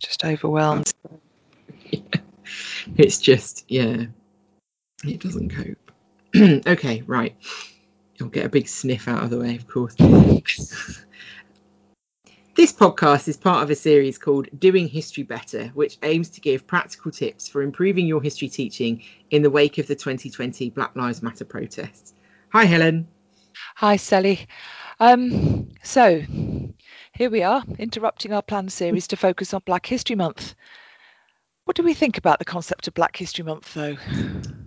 just overwhelmed. It's just yeah, it doesn't cope. okay, right. I'll get a big sniff out of the way, of course. This podcast is part of a series called Doing History Better, which aims to give practical tips for improving your history teaching in the wake of the 2020 Black Lives Matter protests. Hi, Helen. Hi, Sally. Um, so, here we are, interrupting our planned series to focus on Black History Month. What do we think about the concept of Black History Month, though?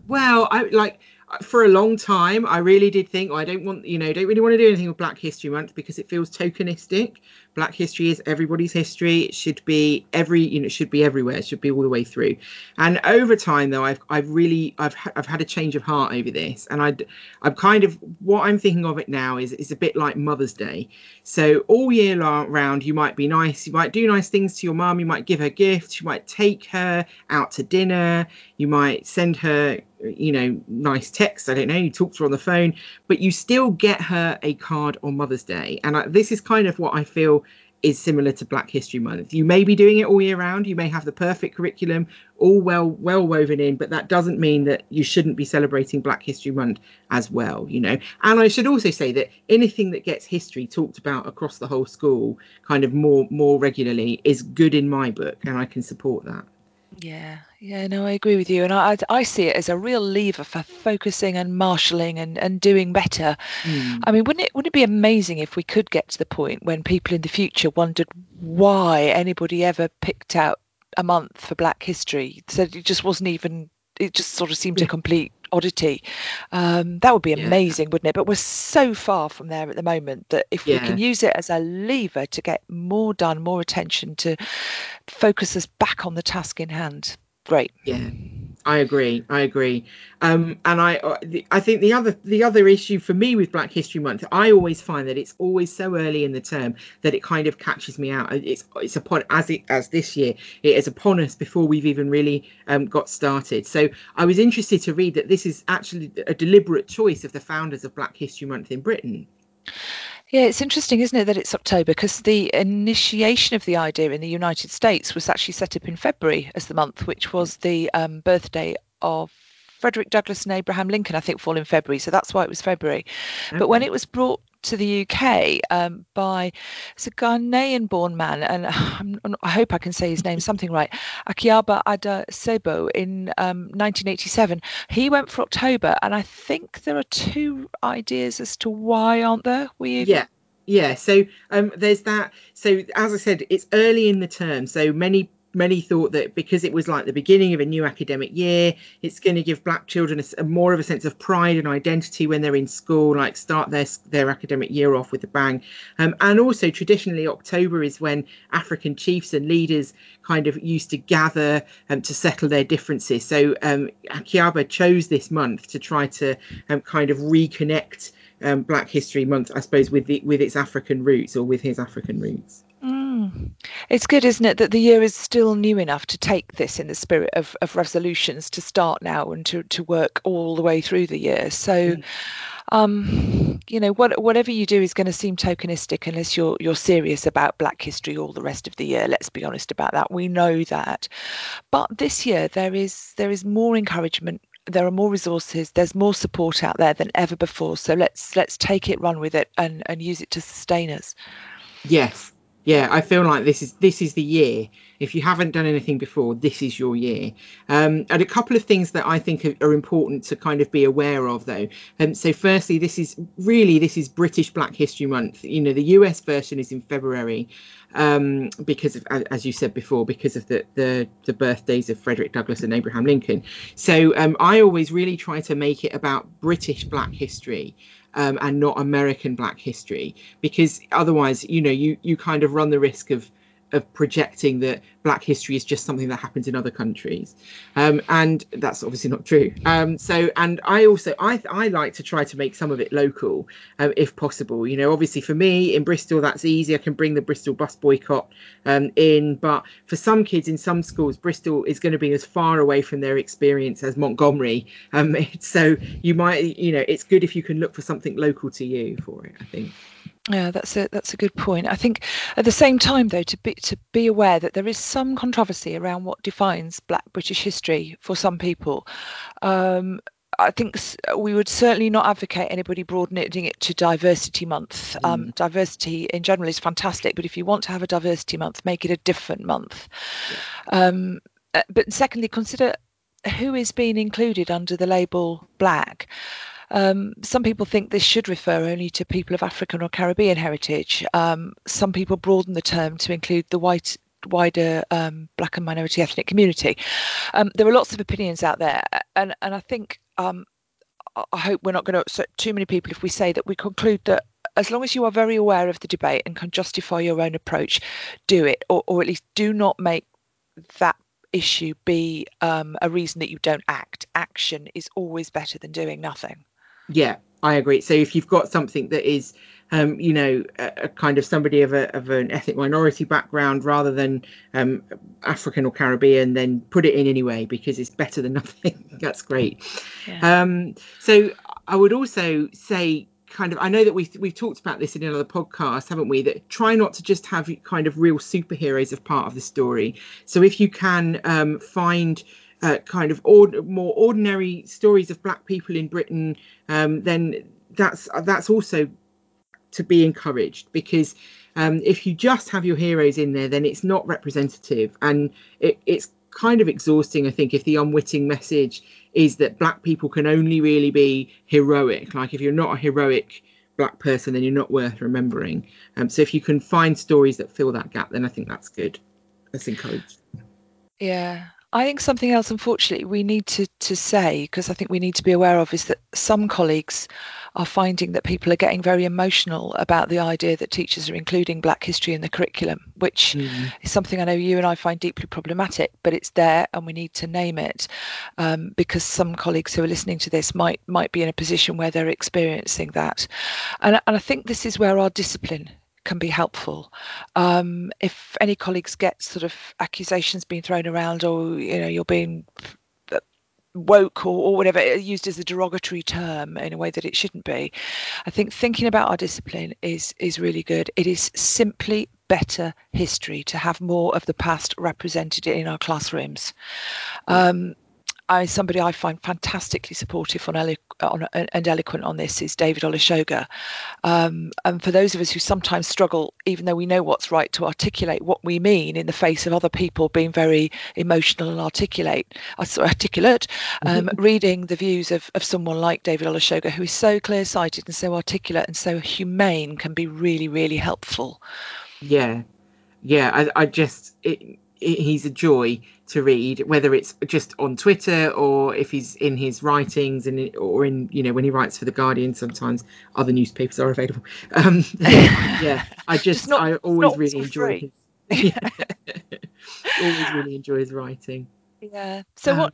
Well, I like for a long time I really did think oh, I don't want you know don't really want to do anything with Black History Month because it feels tokenistic. Black history is everybody's history. It should be every you know it should be everywhere. It should be all the way through. And over time though I've I've really I've I've had a change of heart over this and I I'm kind of what I'm thinking of it now is is a bit like Mother's Day. So all year round you might be nice, you might do nice things to your mum, you might give her gifts, you might take her out to dinner, you might send her you know nice texts i don't know you talk to her on the phone but you still get her a card on mother's day and I, this is kind of what i feel is similar to black history month. You may be doing it all year round. You may have the perfect curriculum all well well woven in but that doesn't mean that you shouldn't be celebrating black history month as well you know? And i should also say that anything that gets history talked about across the whole school kind of more more regularly is good in my book and i can support that yeah, yeah, no, I agree with you, and I I see it as a real lever for focusing and marshalling and and doing better. Mm. I mean, wouldn't it wouldn't it be amazing if we could get to the point when people in the future wondered why anybody ever picked out a month for Black History? So it just wasn't even. It just sort of seemed a complete oddity. Um, that would be Yeah. amazing, wouldn't it? But we're so far from there at the moment that if we can use it as a lever to get more done, more attention to focus us back on the task in hand, great. Yeah, I agree. I agree. Um, and I, uh, I think the other, the other issue for me with Black History Month, I always find that it's always so early in the term that it kind of catches me out. It's, it's upon as it as this year, it is upon us before we've even really um, got started. So I was interested to read that this is actually a deliberate choice of the founders of Black History Month in Britain. Yeah, it's interesting, isn't it, that it's October because the initiation of the idea in the United States was actually set up in February as the month, which was the um, birthday of Frederick Douglass and Abraham Lincoln, I think, fall in February. So that's why it was February. But when it was brought to the UK um, by it's a Ghanaian born man, and I'm, I hope I can say his name something right, Akyaaba Addai-Sebo in um, 1987. He went for October, and I think there are two ideas as to why, aren't there? We Yeah. Yeah, so um, there's that. So as I said, it's early in the term, so many many thought that because it was like the beginning of a new academic year, it's going to give black children a, a more of a sense of pride and identity when they're in school, like start their their academic year off with a bang. Um, and also traditionally, October is when African chiefs and leaders kind of used to gather um, to settle their differences. So um, Akyaaba chose this month to try to um, kind of reconnect um, Black History Month, I suppose, with the with its African roots or with his African roots. Mm. It's good, isn't it, that the year is still new enough to take this in the spirit of, of resolutions to start now and to, to work all the way through the year. So, Mm. um, you know, what, whatever you do is going to seem tokenistic unless you're you're serious about Black history all the rest of the year. Let's be honest about that. We know that, but this year there is there is more encouragement there are more resources there's more support out there than ever before so let's let's take it run with it and and use it to sustain us Yes, yeah, I feel like this is this is the year. If you haven't done anything before, this is your year. Um, and a couple of things that I think are, are important to kind of be aware of, though. Um, so, firstly, this is really this is British Black History Month. You know, the US version is in February um, because of, as you said before, because of the the, the birthdays of Frederick Douglass and Abraham Lincoln. So, um, I always really try to make it about British Black history. Um, and not American Black history, because otherwise, you know, you you kind of run the risk of of projecting that Black history is just something that happens in other countries, um, and that's obviously not true. Um, so, and I also I I like to try to make some of it local, um, if possible. You know, obviously for me in Bristol that's easy. I can bring the Bristol bus boycott um, in, but for some kids in some schools, Bristol is going to be as far away from their experience as Montgomery. Um, so you might, you know, it's good if you can look for something local to you for it. I think. Yeah, that's a that's a good point. I think at the same time, though, to be to be aware that there is some controversy around what defines Black British history for some people. Um, I think we would certainly not advocate anybody broadening it to diversity month. Um, Mm. diversity in general is fantastic, but if you want to have a diversity month, make it a different month. Yeah. Um, uh, but secondly, consider who is being included under the label Black. Um, some people think this should refer only to people of African or Caribbean heritage. Um, some people broaden the term to include the white wider um, black and minority ethnic community. Um, there are lots of opinions out there, and and I think um, I hope we're not going to upset too many people if we say that we conclude that as long as you are very aware of the debate and can justify your own approach, do it, or, or at least do not make that issue be um, a reason that you don't act. Action is always better than doing nothing. Yeah, I agree. So if you've got something that is, um, you know, a, a, kind of somebody of a of an ethnic minority background rather than um, African or Caribbean, then put it in anyway because it's better than nothing. That's great. Yeah. Um, so I would also say kind of I know that we've we've talked about this in another podcast, haven't we? That try not to just have kind of real superheroes as part of the story. So if you can um, find uh, kind of or, more ordinary stories of black people in Britain, um, then that's that's also to be encouraged because um, if you just have your heroes in there, then it's not representative and it, it's kind of exhausting. I think if the unwitting message is that black people can only really be heroic, like if you're not a heroic black person, then you're not worth remembering. Um, so if you can find stories that fill that gap, then I think that's good. That's encouraged. Yeah, I think something else, unfortunately, we need to, to say, because I think we need to be aware of, is that some colleagues are finding that people are getting very emotional about the idea that teachers are including Black history in the curriculum, which mm. is something I know you and I find deeply problematic, but it's there and we need to name it um, because some colleagues who are listening to this might might be in a position where they're experiencing that. And, and I think this is where our discipline can be helpful. Um, if any colleagues get sort of accusations being thrown around, or you know, you're being woke or, or whatever used as a derogatory term in a way that it shouldn't be i think thinking about our discipline is is really good. It is simply better history to have more of the past represented in our classrooms. Um, I, somebody I find fantastically supportive on, elo- on, and eloquent on this is David Olusoga. Um, and for those of us who sometimes struggle, even though we know what's right, to articulate what we mean in the face of other people being very emotional and articulate, uh, articulate, um, reading the views of, of someone like David Olusoga, who is so clear-sighted and so articulate and so humane, can be really, really helpful. Yeah, yeah. I, I just it, he's a joy to read, whether it's just on Twitter or if he's in his writings and or in you know when he writes for the Guardian. Sometimes other newspapers are available. Um, yeah, I just, not, I always really enjoy his. Yeah. always really enjoy his writing. Yeah. So um, what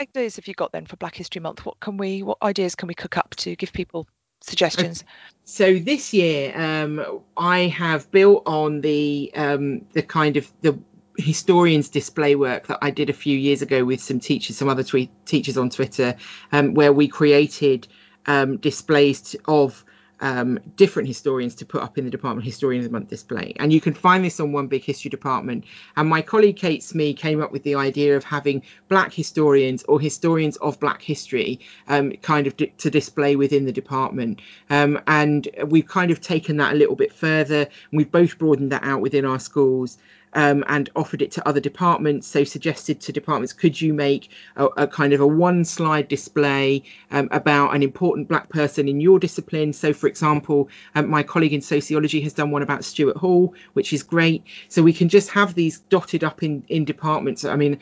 ideas have you got then for Black History Month? What can we, what ideas can we cook up to give people suggestions? So this year, um, I have built on the um, the kind of the historians display work that I did a few years ago with some teachers, some other teachers on Twitter, um, where we created um, displays of um, different historians to put up in the Department Historian of the Month display. And you can find this on One Big History Department. And my colleague Kate Smee came up with the idea of having Black historians or historians of Black history um, kind of to display within the department. Um, and we've kind of taken that a little bit further. We've both broadened that out within our schools um, and offered it to other departments. So suggested to departments, could you make a, a kind of a one slide display um, about an important black person in your discipline? So for example, um, my colleague in sociology has done one about Stuart Hall, which is great. So we can just have these dotted up in, in departments. I mean,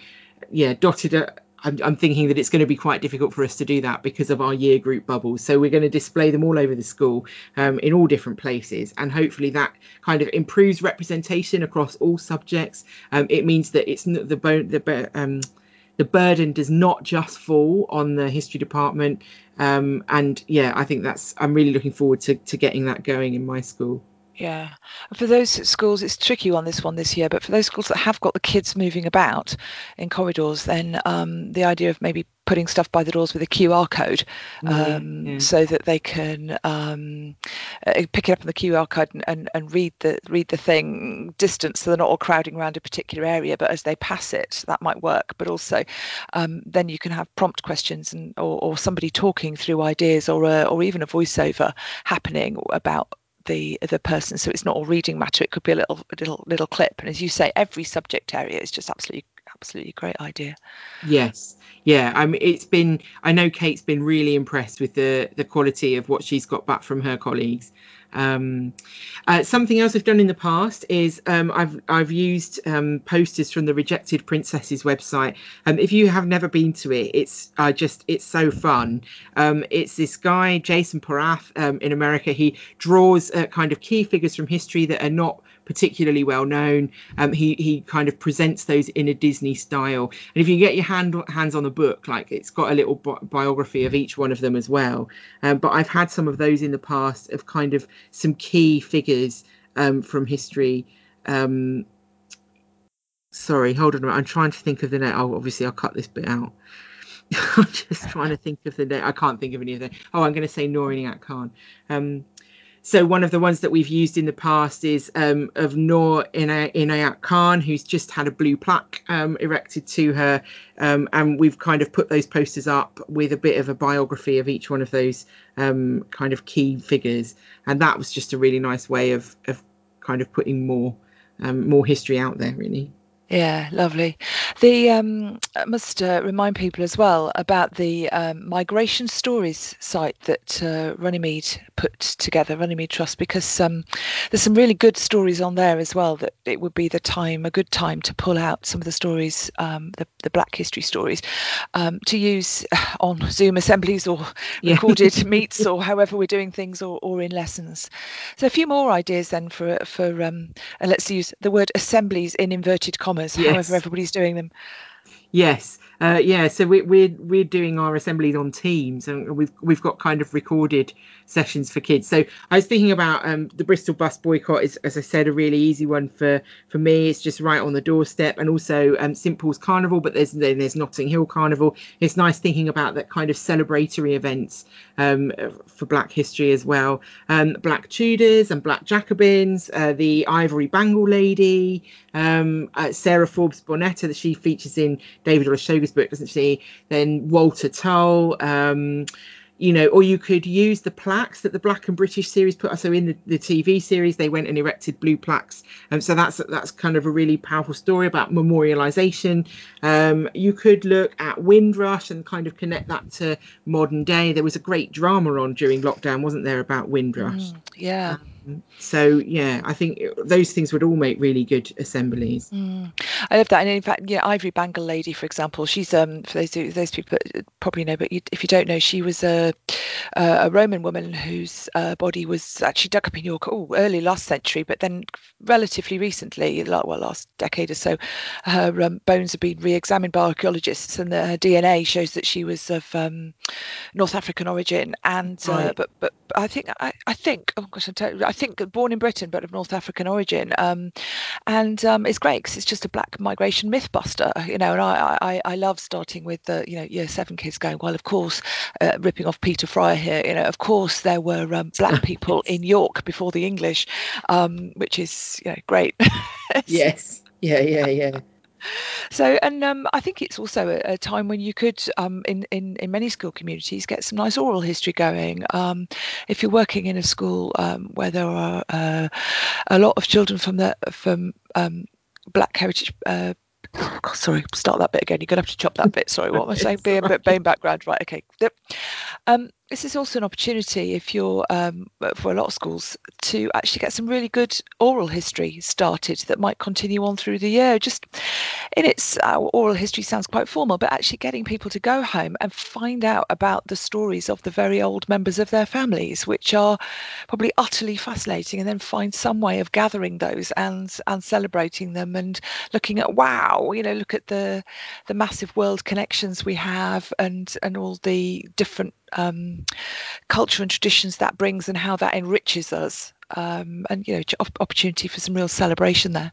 yeah, dotted up I'm, I'm, thinking that it's going to be quite difficult for us to do that because of our year group bubbles. So we're going to display them all over the school um, in all different places, and hopefully that kind of improves representation across all subjects. Um, it means that it's the the um, the burden does not just fall on the history department. Um, and yeah, I think that's I'm really looking forward to to getting that going in my school. Yeah. For those schools, it's tricky on this one this year, but for those schools that have got the kids moving about in corridors, then um, the idea of maybe putting stuff by the doors with a QR code yeah, um, yeah. so that they can um, uh, pick it up on the QR code and, and, and read the read the thing distance so they're not all crowding around a particular area, but as they pass it, that might work. But also, um, then you can have prompt questions and or, or somebody talking through ideas or a, or even a voiceover happening about the the person so it's not all reading matter it could be a little little little clip and as you say every subject area is just absolutely absolutely great idea Yes, yeah. I mean, it's been. I know Kate's been really impressed with the the quality of what she's got back from her colleagues. Um, uh, something else I've done in the past is um, I've I've used um, posters from the Rejected Princesses website. Um, if you have never been to it, it's I just it's so fun. Um, it's this guy Jason Porath um, in America. He draws uh, kind of key figures from history that are not particularly well known. Um, he he kind of presents those in a Disney style. And if you get your hand hands on the book, like it's got a little bi- biography of each one of them as well. Um, but I've had some of those in the past of kind of some key figures um, from history. Um, sorry, hold on a minute. I'm trying to think of the name. Oh, obviously I'll cut this bit out. I'm just trying to think of the name. I can't think of any of them. Oh, I'm going to say Inayat Khan. Um, so one of the ones that we've used in the past is um, of Noor Inayat Khan, who's just had a blue plaque um, erected to her, um, and we've kind of put those posters up with a bit of a biography of each one of those um, kind of key figures, and that was just a really nice way of of kind of putting more um, more history out there, really. Yeah, lovely. The um, I must uh, remind people as well about the um, migration stories site that uh, Runnymede put together, Runnymede Trust, because um, there's some really good stories on there as well. That it would be the time, a good time to pull out some of the stories, um, the the Black History stories, um, to use on Zoom assemblies or Yeah. recorded meets or however we're doing things or, or in lessons. So a few more ideas then for for um, and let's use the word assemblies in inverted commas, however yes. everybody's doing them. Yes, uh, yeah. So we, we're we're doing our assemblies on Teams, and we've we've got kind of recorded sessions for kids. So I was thinking about um, the Bristol bus boycott is, as I said, a really easy one for for me. It's just right on the doorstep, and also um, St Paul's Carnival. But there's then there's Notting Hill Carnival. It's nice thinking about that kind of celebratory events um, for Black history as well. Um, Black Tudors and Black Jacobins, uh, the Ivory Bangle Lady, um, uh, Sarah Forbes Bonetta that she features in David Olusoga's book, doesn't she? Then Walter Tull. Um, you know, or you could use the plaques that the Black and British series put. So in the, the TV series, they went and erected blue plaques, and um, so that's that's kind of a really powerful story about memorialization. Um, you could look at Windrush and kind of connect that to modern day. There was a great drama on during lockdown, wasn't there, about Windrush? Mm, yeah. Um, so yeah, I think those things would all make really good assemblies. Mm. I love that, and in fact, yeah, Ivory Bangle Lady, for example, she's um for those who, those people that probably know, but you, if you don't know, she was a a Roman woman whose uh, body was actually dug up in York, oh, early last century, but then relatively recently, like well, last decade or so, her um, bones have been re-examined by archaeologists, and the, her DNA shows that she was of um, North African origin, and uh, Right. but, but I think I, I think oh gosh, I think born in Britain but of North African origin. Um, and um, it's great because it's just a black migration myth buster, you know. And I, I, I love starting with the, you know, year seven kids going, well, of course, uh, ripping off Peter Fryer here, you know, of course there were um, black people in York before the English, um, which is, you know, great. Yes. Yeah. Yeah. Yeah. so, and um, I think it's also a, a time when you could, um, in, in in many school communities, get some nice oral history going. Um, if you're working in a school um, where there are uh, a lot of children from the from um, Black heritage. Uh, oh God, sorry, start that bit again. You're gonna have to chop that bit. Sorry, what am I saying? All Being background, right? Okay. Um, this is also an opportunity if you're um, for a lot of schools to actually get some really good oral history started that might continue on through the year. Just in its uh, oral history sounds quite formal, but actually getting people to go home and find out about the stories of the very old members of their families, which are probably utterly fascinating, and then find some way of gathering those and and celebrating them and looking at wow, you know, look at the the massive world connections we have and and all the different um, culture and traditions that brings and how that enriches us um, and you know opportunity for some real celebration there.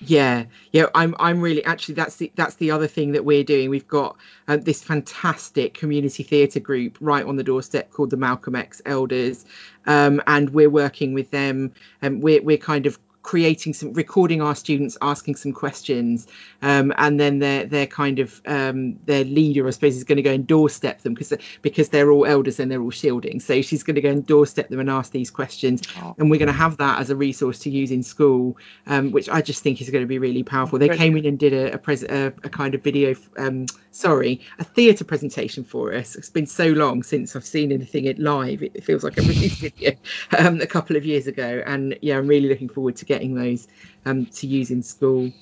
Yeah, yeah, I'm I'm really actually that's the that's the other thing that we're doing. We've got uh, this fantastic community theatre group right on the doorstep called the Malcolm X Elders, um, and we're working with them, and we're we're kind of creating some recording our students asking some questions um, and then their their kind of um, their leader I suppose is going to go and doorstep them because because they're all elders and they're all shielding. So she's going to go and doorstep them and ask these questions oh. and we're going to have that as a resource to use in school um, which I just think is going to be really powerful. They came in and did a a, pres- a, a kind of video um, sorry a theatre presentation for us. It's been so long since I've seen anything it live. It feels like a video um, a couple of years ago and yeah I'm really looking forward to getting those um, to use in school.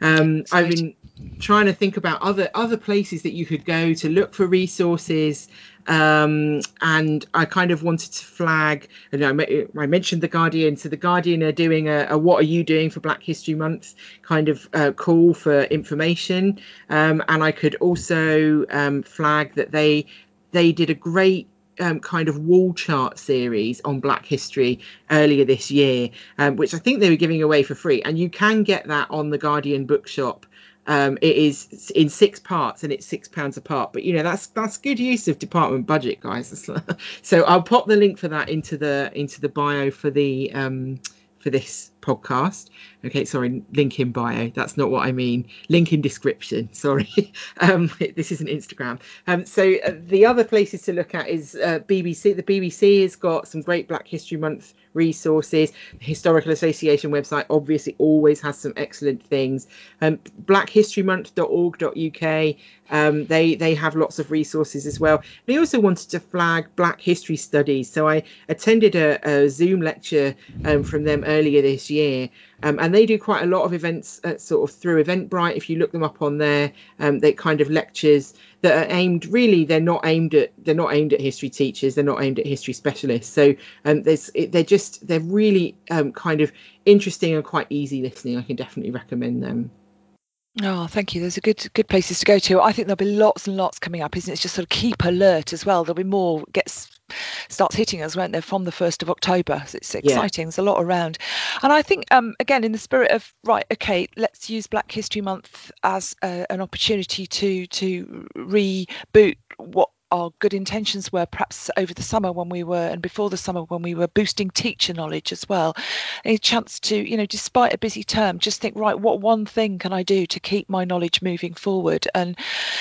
Um, I've been trying to think about other other places that you could go to look for resources, um, and I kind of wanted to flag. And I, I mentioned the Guardian. So the Guardian are doing a, a "What are you doing for Black History Month?" kind of uh, call for information, um, and I could also um, flag that they they did a great um, kind of wall chart series on Black history earlier this year, um, which I think they were giving away for free. And you can get that on the Guardian bookshop. Um, it is in six parts and it's six pounds a part. But you know that's that's good use of department budget, guys. so I'll pop the link for that into the into the bio for the um, for this podcast. Okay, sorry, link in bio. That's not what I mean. Link in description. Sorry, um, this isn't Instagram. Um, so uh, the other places to look at is uh, BBC. The BBC has got some great Black History Month resources. The Historical Association website obviously always has some excellent things. Um, blackhistorymonth.org.uk. Um, they they have lots of resources as well. They also wanted to flag Black History Studies, so I attended a, a Zoom lecture um, from them earlier this year, um, and they do quite a lot of events sort of through Eventbrite. If you look them up on there, um, they kind of lectures that are aimed really they're not aimed at they're not aimed at history teachers they're not aimed at history specialists so um, there's they're just they're really um, kind of interesting and quite easy listening i can definitely recommend them Oh, thank you. There's a good good places to go to. I think there'll be lots and lots coming up, isn't it? It's just sort of keep alert as well. There'll be more gets starts hitting us, won't there, from the first of October. So it's exciting. Yeah. There's a lot around. And I think um, again in the spirit of right, okay, let's use Black History Month as a, an opportunity to to reboot what our good intentions were perhaps over the summer when we were and before the summer when we were boosting teacher knowledge as well. A chance to you know despite a busy term just think right what one thing can i do to keep my knowledge moving forward? And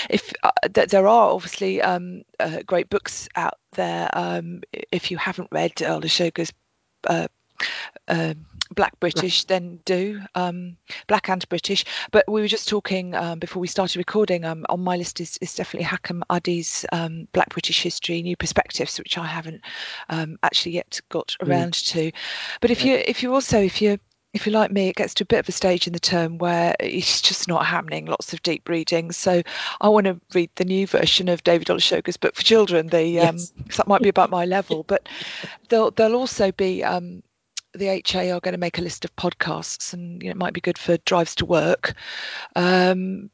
if uh, th- there are obviously um, uh, great books out there um, if you haven't read uh, um, black British, then do um, black and British. But we were just talking um, before we started recording. Um, on my list is, is definitely Hakim Adi's um, Black British History: New Perspectives, which I haven't um, actually yet got mm. around mm. to. But if you if you also if you if you're like me, it gets to a bit of a stage in the term where it's just not happening. Lots of deep reading. So I want to read the new version of David Olusoga's book for children. The yes. that might be about my level, but there'll there'll also be um, the HA are going to make a list of podcasts, and you know, it might be good for drives to work. Um,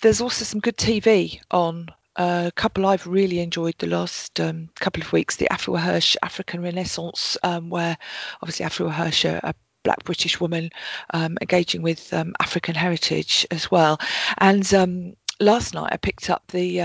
there's also some good TV on. Uh, a couple I've really enjoyed the last um, couple of weeks. The Afua Hirsch African Renaissance, um, where obviously Afua Hirsch, a, Black British woman, um, engaging with um, African heritage as well. And um, last night I picked up the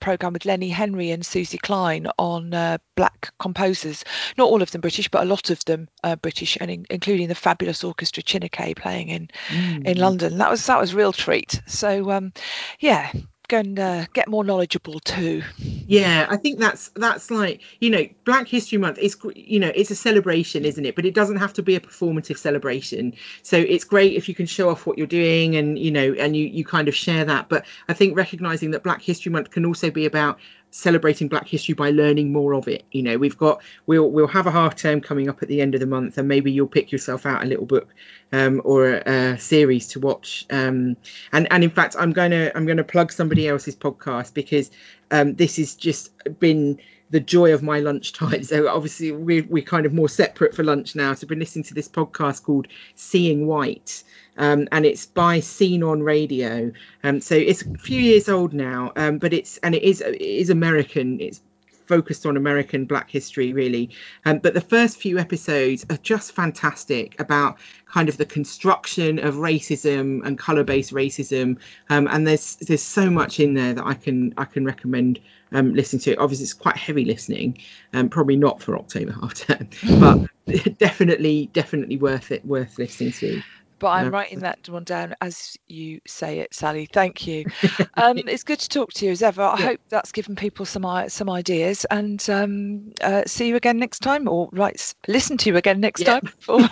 program with Lenny Henry and Suzy Klein on uh, black composers. Not all of them British, but a lot of them uh, British, and in, including the fabulous orchestra Chineke playing in mm. in London. That was that was real treat. So um, yeah, and uh, get more knowledgeable too. Yeah, I think that's that's like you know Black History Month is you know it's a celebration, isn't it? But it doesn't have to be a performative celebration. So it's great if you can show off what you're doing and you know and you you kind of share that. But I think recognizing that Black History Month can also be about celebrating black history by learning more of it you know we've got we'll we'll have a half term coming up at the end of the month and maybe you'll pick yourself out a little book um, or a, a, series to watch um, and and in fact i'm going to i'm going to plug somebody else's podcast because um, this has just been the joy of my lunchtime. So obviously we're, we're kind of more separate for lunch now. So I've been listening to this podcast called Seeing White. Um, and it's by Scene on Radio. Um, so it's a few years old now, um, but it's and it is it is American. It's focused on American Black history, really. Um, but the first few episodes are just fantastic about kind of the construction of racism and color-based racism. Um, and there's there's so much in there that I can I can recommend um, listening to. Obviously, it's quite heavy listening, um, probably not for October half term, but definitely definitely worth it worth listening to but I'm writing that one down as you say it, Sally. Thank you. Um, it's good to talk to you as ever. I yeah. hope that's given people some some ideas, and um, uh, see you again next time, or right, listen to you again next yeah. time.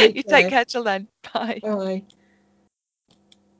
you take care till then. Bye. Bye.